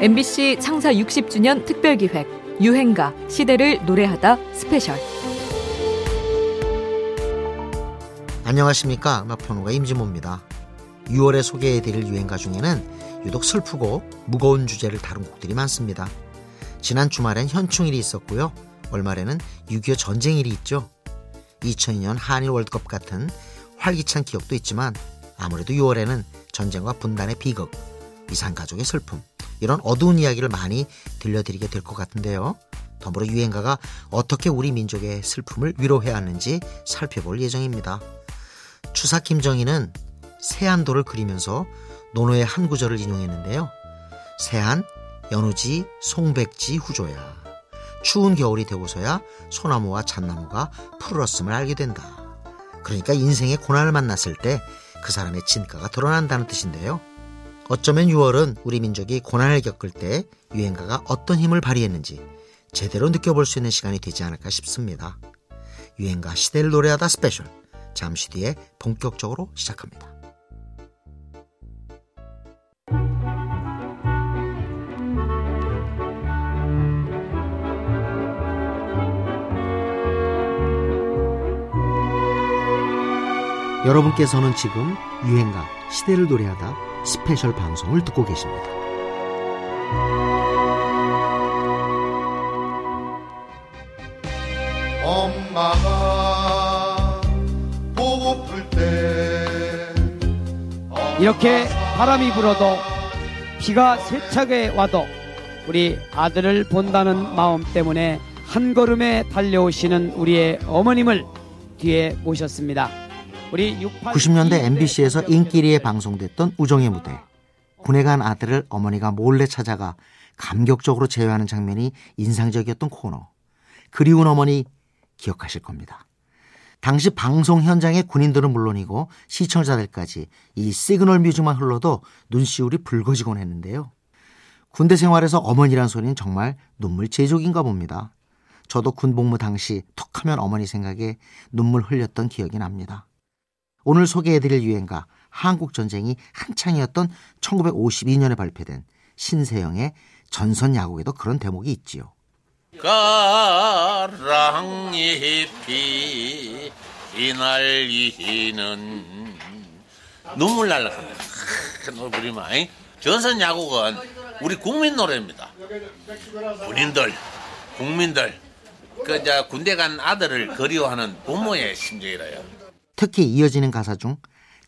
MBC 창사 60주년 특별기획 유행가 시대를 노래하다 스페셜. 안녕하십니까. 음악평론가 임진모입니다. 6월에 소개해드릴 유행가 중에는 유독 슬프고 무거운 주제를 다룬 곡들이 많습니다. 지난 주말엔 현충일이 있었고요. 월말에는 6.25 전쟁일이 있죠. 2002년 한일 월드컵 같은 활기찬 기억도 있지만 아무래도 6월에는 전쟁과 분단의 비극, 이산가족의 슬픔 이런 어두운 이야기를 많이 들려드리게 될 것 같은데요. 더불어 유행가가 어떻게 우리 민족의 슬픔을 위로해야 하는지 살펴볼 예정입니다. 추사 김정희는 세안도를 그리면서 논어의 한 구절을 인용했는데요. 세안, 연우지, 송백지, 후조야. 추운 겨울이 되고서야 소나무와 잣나무가 푸르렀음을 알게 된다. 그러니까 인생의 고난을 만났을 때 그 사람의 진가가 드러난다는 뜻인데요. 어쩌면 6월은 우리 민족이 고난을 겪을 때 유행가가 어떤 힘을 발휘했는지 제대로 느껴볼 수 있는 시간이 되지 않을까 싶습니다. 유행가 시대를 노래하다 스페셜 잠시 뒤에 본격적으로 시작합니다. 여러분께서는 지금 유행가 시대를 노래하다 스페셜 방송을 듣고 계십니다. 엄마가 보고플 때 이렇게 바람이 불어도 비가 세차게 와도 우리 아들을 본다는 마음 때문에 한 걸음에 달려오시는 우리의 어머님을 뒤에 모셨습니다. 우리 90년대 MBC에서 인기리에 방송됐던 우정의 무대. 군에 간 아들을 어머니가 몰래 찾아가 감격적으로 재회하는 장면이 인상적이었던 코너. 그리운 어머니 기억하실 겁니다. 당시 방송 현장의 군인들은 물론이고 시청자들까지 이 시그널 뮤직만 흘러도 눈시울이 붉어지곤 했는데요. 군대 생활에서 어머니란 소리는 정말 눈물 제조기인가 봅니다. 저도 군 복무 당시 툭 하면 어머니 생각에 눈물 흘렸던 기억이 납니다. 오늘 소개해드릴 유행가 한국 전쟁이 한창이었던 1952년에 발표된 신세영의 전선 야곡에도 그런 대목이 있지요. 가랑잎이 휘날리는 눈물 날라간다. 노래 부리면 전선 야곡은 우리 국민 노래입니다. 군인들, 국민들, 그 이제 군대 간 아들을 그리워하는 부모의 심정이라요. 특히 이어지는 가사 중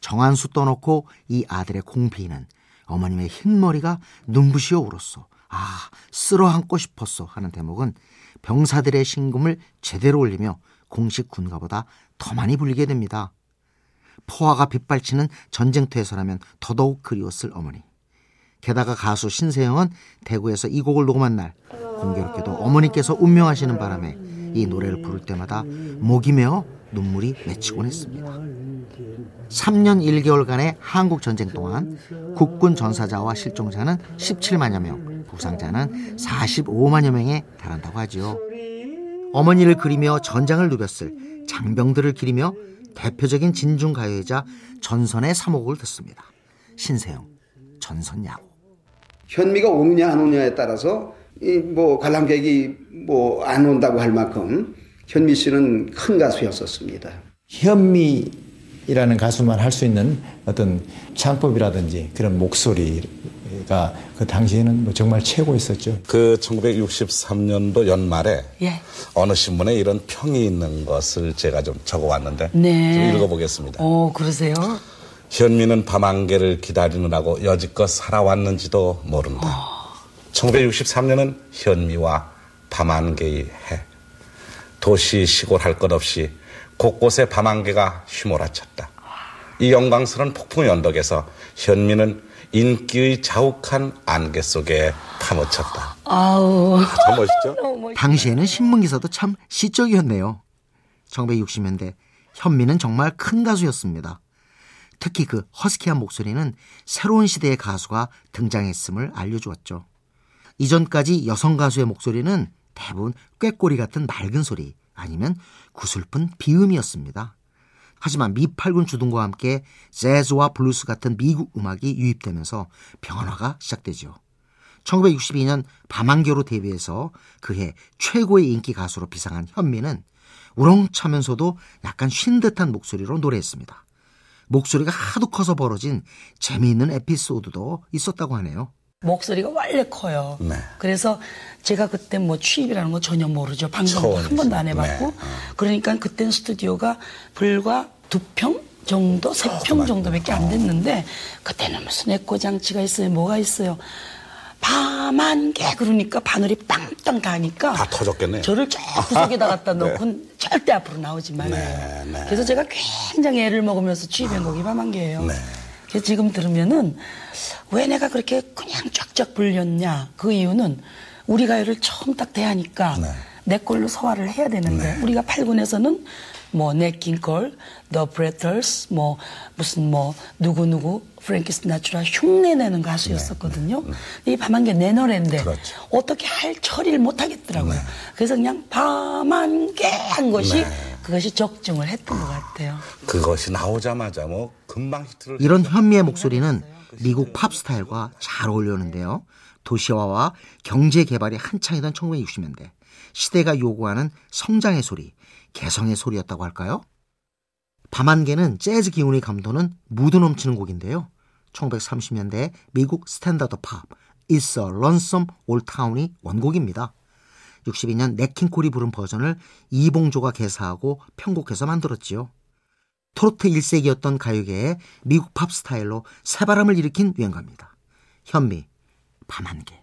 정한수 떠놓고 이 아들의 공피는 어머님의 흰머리가 눈부시어 울었어. 아, 쓸어 안고 싶었어 하는 대목은 병사들의 신금을 제대로 올리며 공식 군가보다 더 많이 불리게 됩니다. 포화가 빗발치는 전쟁터에서라면 더더욱 그리웠을 어머니. 게다가 가수 신세영은 대구에서 이 곡을 녹음한 날 공교롭게도 어머니께서 운명하시는 바람에 이 노래를 부를 때마다 목이 메어 눈물이 맺히곤 했습니다. 3년 1개월간의 한국 전쟁 동안 국군 전사자와 실종자는 17만여 명, 부상자는 45만여 명에 달한다고 하지요. 어머니를 그리며 전장을 누볐을 장병들을 기리며 대표적인 진중 가요이자 전선의 사목을 듣습니다. 신세영, 전선 야구. 현미가 오느냐 안 오느냐에 따라서 뭐 관람객이 뭐 안 온다고 할 만큼 현미 씨는 큰 가수였었습니다. 현미이라는 가수만 할 수 있는 어떤 창법이라든지 그런 목소리가 그 당시에는 뭐 정말 최고였었죠. 그 1963년도 연말에 예. 어느 신문에 이런 평이 있는 것을 제가 좀 적어왔는데 네. 좀 읽어보겠습니다. 어, 그러세요? 현미는 밤안개를 기다리느라고 여지껏 살아왔는지도 모른다. 1963년은 현미와 밤안개의 해. 도시 시골 할 것 없이 곳곳에 밤안개가 휘몰아쳤다. 이 영광스러운 폭풍 연덕에서 현미는 인기의 자욱한 안개 속에 파묻혔다. 아우. 참 멋있죠? 당시에는 신문 기사도 참 시적이었네요. 1960년대 현미는 정말 큰 가수였습니다. 특히 그 허스키한 목소리는 새로운 시대의 가수가 등장했음을 알려주었죠. 이전까지 여성 가수의 목소리는 대부분 꾀꼬리 같은 맑은 소리 아니면 구슬픈 비음이었습니다. 하지만 미팔군 주둔과 함께 재즈와 블루스 같은 미국 음악이 유입되면서 변화가 시작되죠. 1962년 밤안개로 데뷔해서 그해 최고의 인기 가수로 비상한 현미는 우렁차면서도 약간 쉰 듯한 목소리로 노래했습니다. 목소리가 하도 커서 벌어진 재미있는 에피소드도 있었다고 하네요. 목소리가 원래 커요. 네. 그래서 제가 그때 뭐 취입이라는 거 전혀 모르죠. 방송도. 한 번도 안 해봤고. 네. 그러니까 그때는 스튜디오가 불과 두 평 정도, 세평 맞아요. 정도밖에 안 됐는데 그때는 무슨 에코 장치가 있어요. 뭐가 있어요. 밤한 개 그러니까 바늘이 빵빵 가니까 다 터졌겠네요. 저를 저 구석에다 갖다 놓고 절대 앞으로 나오지 말래요. 네, 네. 그래서 제가 굉장히 애를 먹으면서 취입한 곡이 밤한 개예요. 네. 지금 들으면은 왜 내가 그렇게 그냥 쫙쫙 불렸냐 그 이유는 우리 가요를 처음 딱 대하니까 네. 내 걸로 소화를 해야 되는데 우리가 8군에서는 뭐 네킹콜, 더 브레터스, 뭐 무슨 뭐 누구 누구 프랭키 스나츄라 흉내 내는 가수였었거든요. 이 밤한개 내 노래인데 네. 그렇죠. 어떻게 할 처리를 못 하겠더라고요. 네. 그래서 그냥 밤한개 한 것이 네. 그것이 적중을 했던 것 같아요. 그것이 나오자마자 뭐 금방 히트를 이런. 현미의 목소리는 미국 팝 스타일과 잘 어울렸는데요. 도시화와 경제 개발이 한창이던 1960년대 시대가 요구하는 성장의 소리, 개성의 소리였다고 할까요? 밤안개는 재즈 기운이 감도는 무드 넘치는 곡인데요. 1930년대 미국 스탠다드 팝 It's a Lonesome Old Town이 원곡입니다. 62년 냇킹콜이 부른 버전을 이봉조가 개사하고 편곡해서 만들었지요. 트로트 일색이었던 가요계에 미국 팝 스타일로 새바람을 일으킨 유행가입니다. 현미, 밤안개.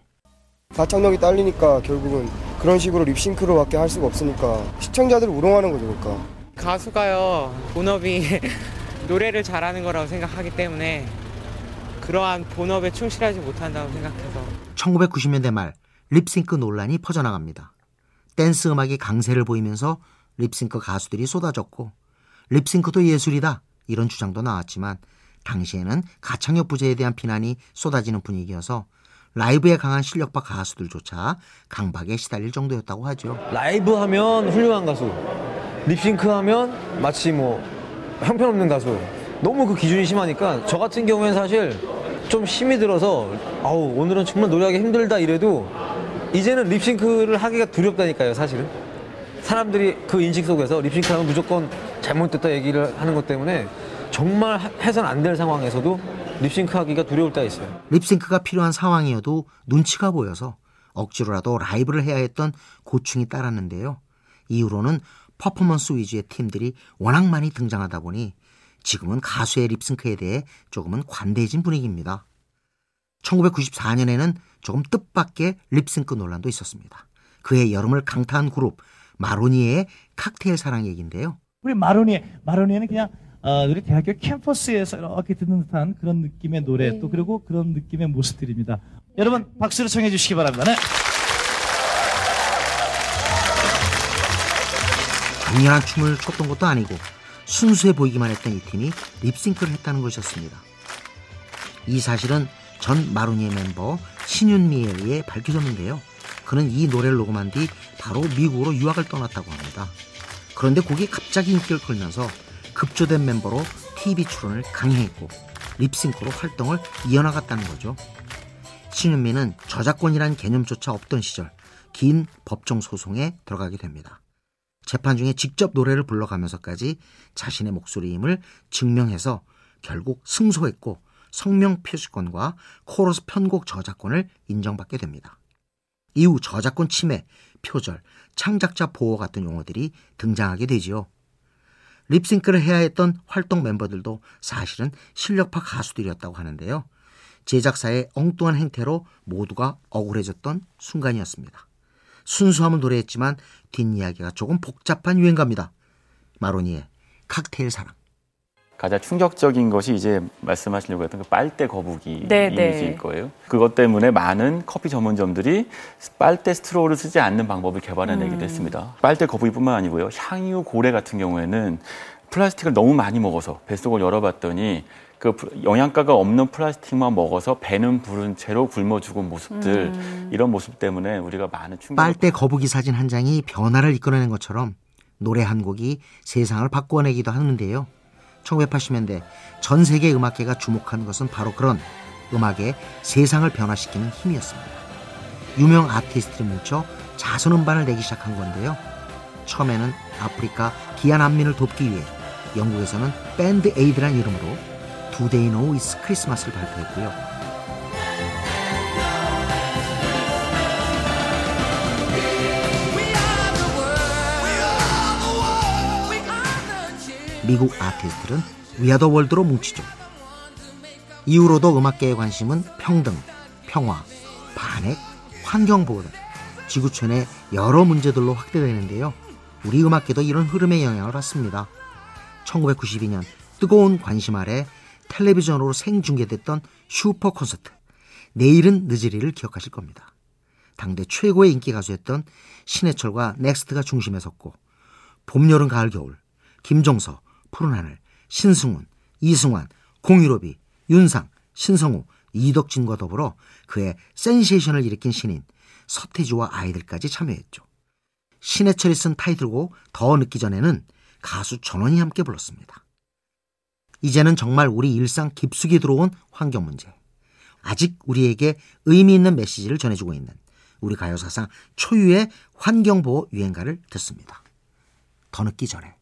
가창력이 딸리니까 결국은 그런 식으로 립싱크로밖에 할 수가 없으니까 시청자들을 우롱하는 거죠 그러니까 가수가요 본업이 노래를 잘하는 거라고 생각하기 때문에 그러한 본업에 충실하지 못한다고 생각해서 1990년대 말 립싱크 논란이 퍼져나갑니다. 댄스 음악이 강세를 보이면서 립싱크 가수들이 쏟아졌고 립싱크도 예술이다 이런 주장도 나왔지만 당시에는 가창력 부재에 대한 비난이 쏟아지는 분위기여서 라이브에 강한 실력파 가수들조차 강박에 시달릴 정도였다고 하죠. 라이브 하면 훌륭한 가수, 립싱크 하면 마치 뭐 형편없는 가수. 너무 그 기준이 심하니까 저 같은 경우에는 사실 좀 힘이 들어서 아우 오늘은 정말 노래하기 힘들다 이래도 이제는 립싱크를 하기가 두렵다니까요 사실은 사람들이 그 인식 속에서 립싱크 하면 무조건 잘못됐다 얘기를 하는 것 때문에 정말 하- 해선 안 될 상황에서도 립싱크 하기가 두려울 때가 있어요 립싱크가 필요한 상황이어도 눈치가 보여서 억지로라도 라이브를 해야 했던 고충이 따랐는데요. 이후로는 퍼포먼스 위주의 팀들이 워낙 많이 등장하다 보니 지금은 가수의 립싱크에 대해 조금은 관대해진 분위기입니다. 1994년에는 조금 뜻밖의 립싱크 논란도 있었습니다. 그해 여름을 강타한 그룹 마로니에의 칵테일 사랑 얘기인데요. 우리 마로니 마로니에는 그냥 어, 우리 대학교 캠퍼스에서 이렇게 듣는 듯한 그런 느낌의 노래 또 그리고 그런 느낌의 모습들입니다. 여러분 박수로 청해 주시기 바랍니다. 네. 강렬한 춤을 췄던 것도 아니고 순수해 보이기만 했던 이 팀이 립싱크를 했다는 것이었습니다. 이 사실은 전 마로니의 멤버 신윤미에 의해 밝혀졌는데요. 그는 이 노래를 녹음한 뒤 바로 미국으로 유학을 떠났다고 합니다. 그런데 곡이 갑자기 인기를 끌면서 급조된 멤버로 TV 출연을 강행했고 립싱크로 활동을 이어나갔다는 거죠. 신윤미는 저작권이란 개념조차 없던 시절 긴 법정 소송에 들어가게 됩니다. 재판 중에 직접 노래를 불러가면서까지 자신의 목소리임을 증명해서 결국 승소했고 성명 표시권과 코러스 편곡 저작권을 인정받게 됩니다. 이후 저작권 침해, 표절, 창작자 보호 같은 용어들이 등장하게 되지요. 립싱크를 해야 했던 활동 멤버들도 사실은 실력파 가수들이었다고 하는데요. 제작사의 엉뚱한 행태로 모두가 억울해졌던 순간이었습니다. 순수함을 노래했지만 뒷이야기가 조금 복잡한 유행가입니다. 마로니의 칵테일 사랑. 가장 충격적인 것이 이제 말씀하시려고 했던 그 빨대 거북이 네, 네. 이미지일 거예요. 그것 때문에 많은 커피 전문점들이 빨대 스트로를 쓰지 않는 방법을 개발해내기도 음. 했습니다. 빨대 거북이뿐만 아니고요. 향유 고래 같은 경우에는 플라스틱을 너무 많이 먹어서 뱃속을 열어봤더니 그 플- 영양가가 없는 플라스틱만 먹어서 배는 부른 채로 굶어 죽은 모습들 음. 이런 모습 때문에 우리가 많은 충격 빨대 거북이 사진 한 장이 변화를 이끌어낸 것처럼 노래 한 곡이 세상을 바꿔내기도 하는데요. 1980년대 전 세계 음악계가 주목한 것은 바로 그런 음악의 세상을 변화시키는 힘이었습니다. 유명 아티스트들이 뭉쳐 자선 음반을 내기 시작한 건데요. 처음에는 아프리카 기아 난민을 돕기 위해 영국에서는 밴드 에이드란 이름으로 Do They Know It's Christmas를 발표했고요. 미국 아티스트들은 We Are The World로 뭉치죠. 이후로도 음악계의 관심은 평등, 평화, 반핵, 환경보호 등 지구촌의 여러 문제들로 확대되는데요. 우리 음악계도 이런 흐름에 영향을 받습니다. 1992년 뜨거운 관심 아래 텔레비전으로 생중계됐던 슈퍼 콘서트 내일은 늦으리를 기억하실 겁니다. 당대 최고의 인기 가수였던 신해철과 넥스트가 중심에 섰고 봄, 여름, 가을, 겨울 김종서, 푸른하늘, 신승훈, 이승환, 공유로비, 윤상, 신성우, 이덕진과 더불어 그의 센세이션을 일으킨 신인 서태지와 아이들까지 참여했죠. 신해철이 쓴 타이틀곡 더 늦기 전에는 가수 전원이 함께 불렀습니다. 이제는 정말 우리 일상 깊숙이 들어온 환경 문제. 아직 우리에게 의미 있는 메시지를 전해주고 있는 우리 가요사상 초유의 환경보호 유행가를 듣습니다. 더 늦기 전에.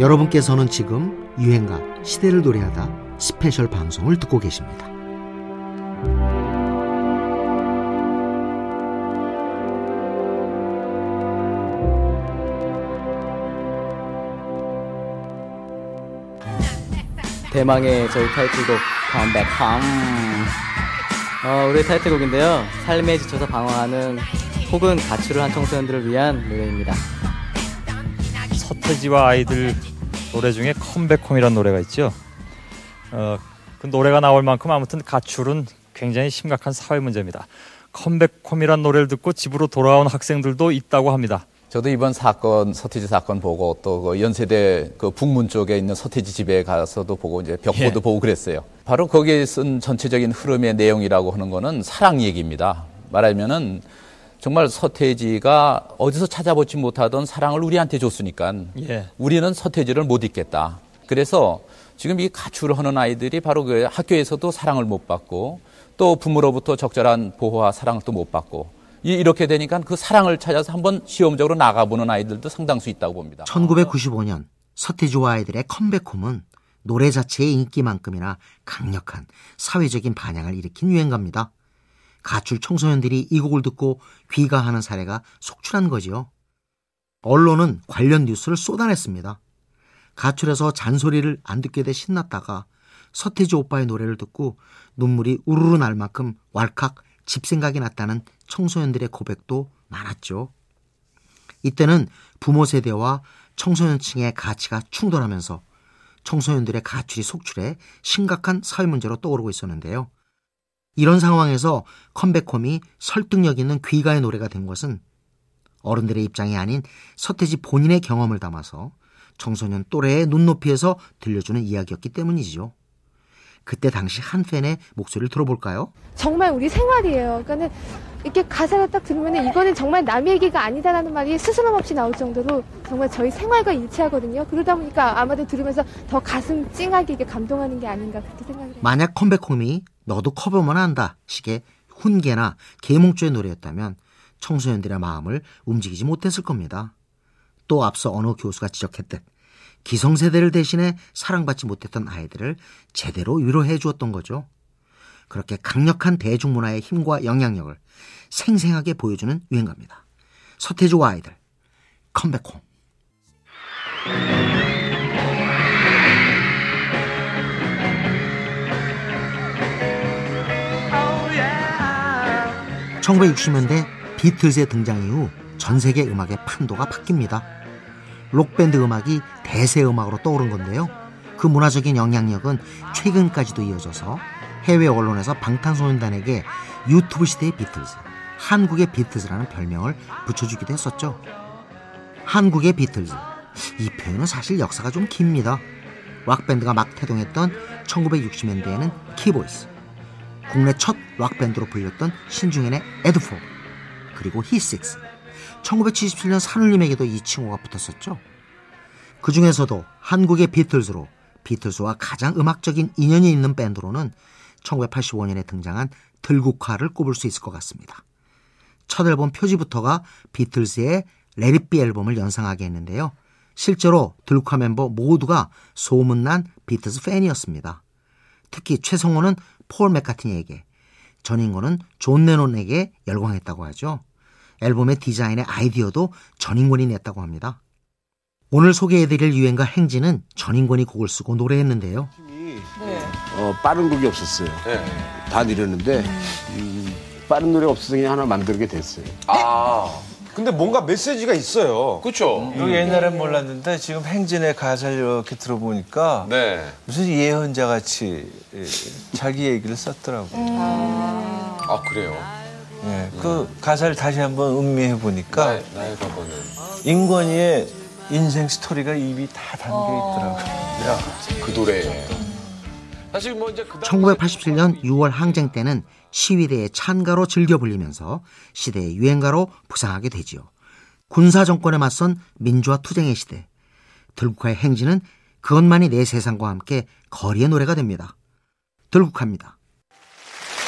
여러분께서는 지금 유행가 시대를 노래하다 스페셜 방송을 듣고 계십니다. 대망의 저희 타이틀곡 Come Back Home 어, 우리 타이틀곡인데요. 삶에 지쳐서 방황하는 혹은 가출을 한 청소년들을 위한 노래입니다. 서태지와 아이들 노래 중에 Come Back Home이라는 노래가 있죠. 어, 그 노래가 나올 만큼 아무튼 가출은 굉장히 심각한 사회 문제입니다. Come Back Home이란 노래를 듣고 집으로 돌아온 학생들도 있다고 합니다. 저도 이번 사건 서태지 사건 보고 또 그 연세대 그 북문 쪽에 있는 서태지 집에 가서도 보고 이제 벽보도 예. 보고 그랬어요. 바로 거기에 쓴 전체적인 흐름의 내용이라고 하는 거는 사랑 얘기입니다. 말하면은 정말 서태지가 어디서 찾아보지 못하던 사랑을 우리한테 줬으니까 예. 우리는 서태지를 못 잊겠다. 그래서 지금 이 가출을 하는 아이들이 바로 그 학교에서도 사랑을 못 받고 또 부모로부터 적절한 보호와 사랑을 또 못 받고 이렇게 되니까 그 사랑을 찾아서 한번 시험적으로 나가보는 아이들도 상당수 있다고 봅니다. 1995년 서태지와 아이들의 컴백홈은 노래 자체의 인기만큼이나 강력한 사회적인 반향을 일으킨 유행가입니다. 가출 청소년들이 이 곡을 듣고 귀가하는 사례가 속출한 거지요. 언론은 관련 뉴스를 쏟아냈습니다. 가출해서 잔소리를 안 듣게 돼 신났다가 서태지 오빠의 노래를 듣고 눈물이 우르르 날 만큼 왈칵 집 생각이 났다는 청소년들의 고백도 많았죠. 이때는 부모 세대와 청소년층의 가치가 충돌하면서 청소년들의 가출이 속출해 심각한 사회 문제로 떠오르고 있었는데요. 이런 상황에서 컴백홈이 설득력 있는 귀가의 노래가 된 것은 어른들의 입장이 아닌 서태지 본인의 경험을 담아서 청소년 또래의 눈높이에서 들려주는 이야기였기 때문이지요. 그때 당시 한 팬의 목소리를 들어볼까요? 정말 우리 생활이에요. 그러니까는 이렇게 가사를 딱 들으면 이거는 정말 남의 얘기가 아니다라는 말이 스스럼 없이 나올 정도로 정말 저희 생활과 일치하거든요. 그러다 보니까 아마도 들으면서 더 가슴 찡하게 감동하는 게 아닌가 그렇게 생각을 해요. 만약 컴백홈이 너도 커버만 한다 식의 훈계나 계몽조의 노래였다면 청소년들의 마음을 움직이지 못했을 겁니다. 또 앞서 어느 교수가 지적했듯 기성세대를 대신해 사랑받지 못했던 아이들을 제대로 위로해 주었던 거죠. 그렇게 강력한 대중문화의 힘과 영향력을 생생하게 보여주는 유행가입니다. 서태지와 아이들 컴백홈 1960년대 비틀즈의 등장 이후 전 세계 음악의 판도가 바뀝니다. 록밴드 음악이 대세 음악으로 떠오른 건데요. 그 문화적인 영향력은 최근까지도 이어져서 해외 언론에서 방탄소년단에게 유튜브 시대의 비틀즈, 한국의 비틀즈라는 별명을 붙여주기도 했었죠. 한국의 비틀즈. 이 표현은 사실 역사가 좀 깁니다. 락밴드가 막 태동했던 1960년대에는 키보이스, 국내 첫 락밴드로 불렸던 신중현의 애드포, 그리고 히식스. 1977년 산울림에게도 이 칭호가 붙었었죠. 그 중에서도 한국의 비틀즈로 비틀즈와 가장 음악적인 인연이 있는 밴드로는 1985년에 등장한 들국화를 꼽을 수 있을 것 같습니다. 첫 앨범 표지부터가 비틀즈의 Let It Be 앨범을 연상하게 했는데요. 실제로 들국화 멤버 모두가 소문난 비틀즈 팬이었습니다. 특히 최성원은 폴 맥카트니에게, 전인권은 존 레논에게 열광했다고 하죠. 앨범의 디자인의 아이디어도 전인권이 냈다고 합니다. 오늘 소개해드릴 유행가 행진은 전인권이 곡을 쓰고 노래했는데요. 어, 빠른 곡이 없었어요. 다 느렸는데 음, 빠른 노래가 없어서 그냥 하나 만들게 됐어요. 아. 근데 뭔가 메시지가 있어요. 그렇죠. 이거 옛날엔 몰랐는데 지금 행진의 가사를 이렇게 들어보니까 무슨 예언자 같이 예, 자기 얘기를 썼더라고요. 아 그래요? 예, 그 가사를 다시 한번 음미해 보니까 나의, 나의 과거는 인권이의 인생 스토리가 이미 다 담겨 있더라고요. 그 노래에. 사실 뭐 이제 그 1987년 6월 항쟁 때는 시위대의 찬가로 즐겨 불리면서 시대의 유행가로 부상하게 되지요. 군사 정권에 맞선 민주화 투쟁의 시대. 들국화의 행진은 그것만이 내 세상과 함께 거리의 노래가 됩니다. 들국화입니다.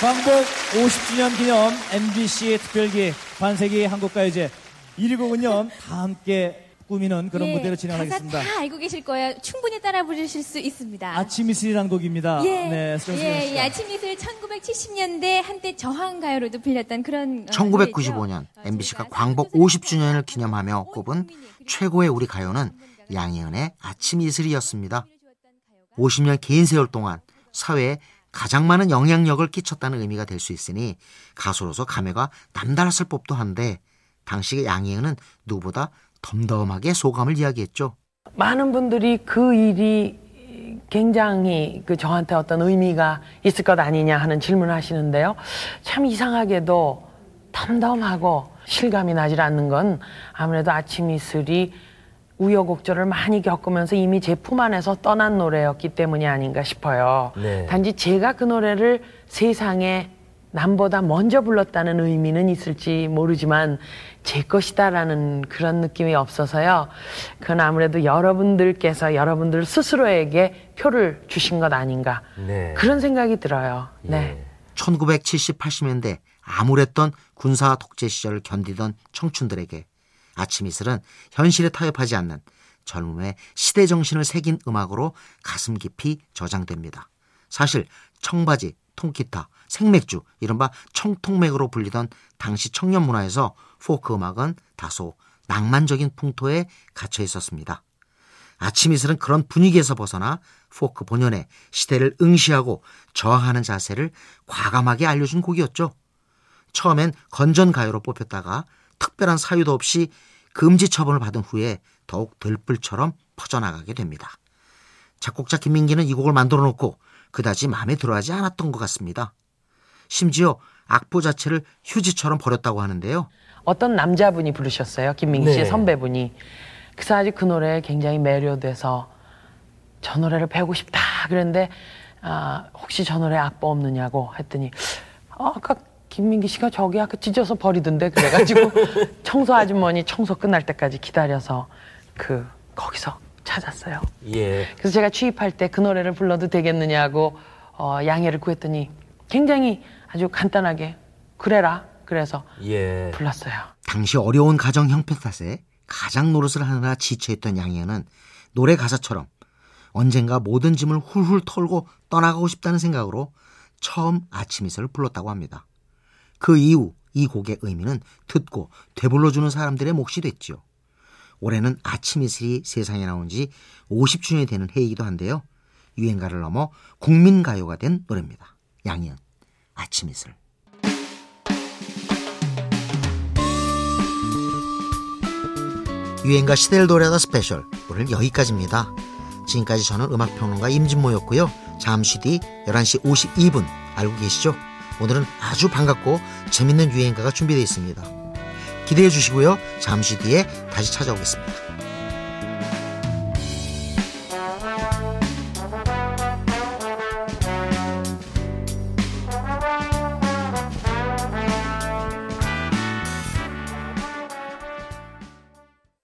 광복 50주년 기념 MBC의 특별기 반세기 한국가요제 1위 곡은요 다 함께 꾸미는 그런 예, 무대로 가사 진행하겠습니다. 다 알고 계실 거예요. 충분히 따라 부르실 수 있습니다. 아침 이슬이라는 곡입니다. 예, 네, 예. 이 아침 이슬 1970년대 한때 저항 가요로도 불렸던 그런 어, 1995년 MBC가 광복 50주년을 기념하며 꼽은 최고의 우리 가요는 양희은의 아침 이슬이었습니다. 50년 긴 세월 동안 사회에 가장 많은 영향력을 끼쳤다는 의미가 될 수 있으니 가수로서 감회가 남달랐을 법도 한데 당시 양희은은 누구보다 덤덤하게 소감을 이야기했죠. 많은 분들이 그 일이 굉장히 그 저한테 어떤 의미가 있을 것 아니냐 하는 질문을 하시는데요. 참 이상하게도 덤덤하고 실감이 나질 않는 건 아무래도 아침 이슬이 우여곡절을 많이 겪으면서 이미 제 품 안에서 떠난 노래였기 때문이 아닌가 싶어요. 네. 단지 제가 그 노래를 세상에 남보다 먼저 불렀다는 의미는 있을지 모르지만 제 것이다라는 그런 느낌이 없어서요. 그건 아무래도 여러분들께서 여러분들 스스로에게 표를 주신 것 아닌가 네. 그런 생각이 들어요. 네. 1970, 80년대 암울했던 군사 독재 시절을 견디던 청춘들에게 아침 이슬은 현실에 타협하지 않는 젊음의 시대 정신을 새긴 음악으로 가슴 깊이 저장됩니다. 사실 청바지, 통기타, 생맥주, 이른바 청통맥으로 불리던 당시 청년 문화에서 포크 음악은 다소 낭만적인 풍토에 갇혀 있었습니다. 아침 이슬은 그런 분위기에서 벗어나 포크 본연의 시대를 응시하고 저항하는 자세를 과감하게 알려준 곡이었죠. 처음엔 건전 가요로 뽑혔다가 특별한 사유도 없이 금지 처분을 받은 후에 더욱 들불처럼 퍼져나가게 됩니다. 작곡자 김민기는 이 곡을 만들어 놓고 그다지 마음에 들어하지 않았던 것 같습니다. 심지어 악보 자체를 휴지처럼 버렸다고 하는데요. 어떤 남자분이 부르셨어요. 김민기 씨의 네. 선배분이. 그래서 아직 그 노래에 굉장히 매료돼서 저 노래를 배우고 싶다 그랬는데 아, 혹시 저 노래 악보 없느냐고 했더니 아, 아까 김민기 씨가 저기 아까 찢어서 버리던데 그래가지고 청소 아주머니 청소 끝날 때까지 기다려서 그 거기서 찾았어요. 예. 그래서 제가 취입할 때 그 노래를 불러도 되겠느냐고 어, 양해를 구했더니 굉장히 아주 간단하게 그래라 그래서 예. 불렀어요. 당시 어려운 가정 형편 탓에 가장 노릇을 하느라 지쳐있던 양희은은 노래 가사처럼 언젠가 모든 짐을 훌훌 털고 떠나가고 싶다는 생각으로 처음 아침 이슬을 불렀다고 합니다. 그 이후 이 곡의 의미는 듣고 되불러주는 사람들의 몫이 됐지요. 올해는 아침 이슬이 세상에 나온 지 50주년이 되는 해이기도 한데요. 유행가를 넘어 국민 가요가 된 노래입니다. 양희은 아침 이슬. 유행가 시대를 노래하다 스페셜 오늘 여기까지입니다. 지금까지 저는 음악평론가 임진모였고요. 잠시 뒤 11시 52분 알고 계시죠? 오늘은 아주 반갑고 재밌는 유행가가 준비되어 있습니다. 기대해 주시고요. 잠시 뒤에 다시 찾아오겠습니다.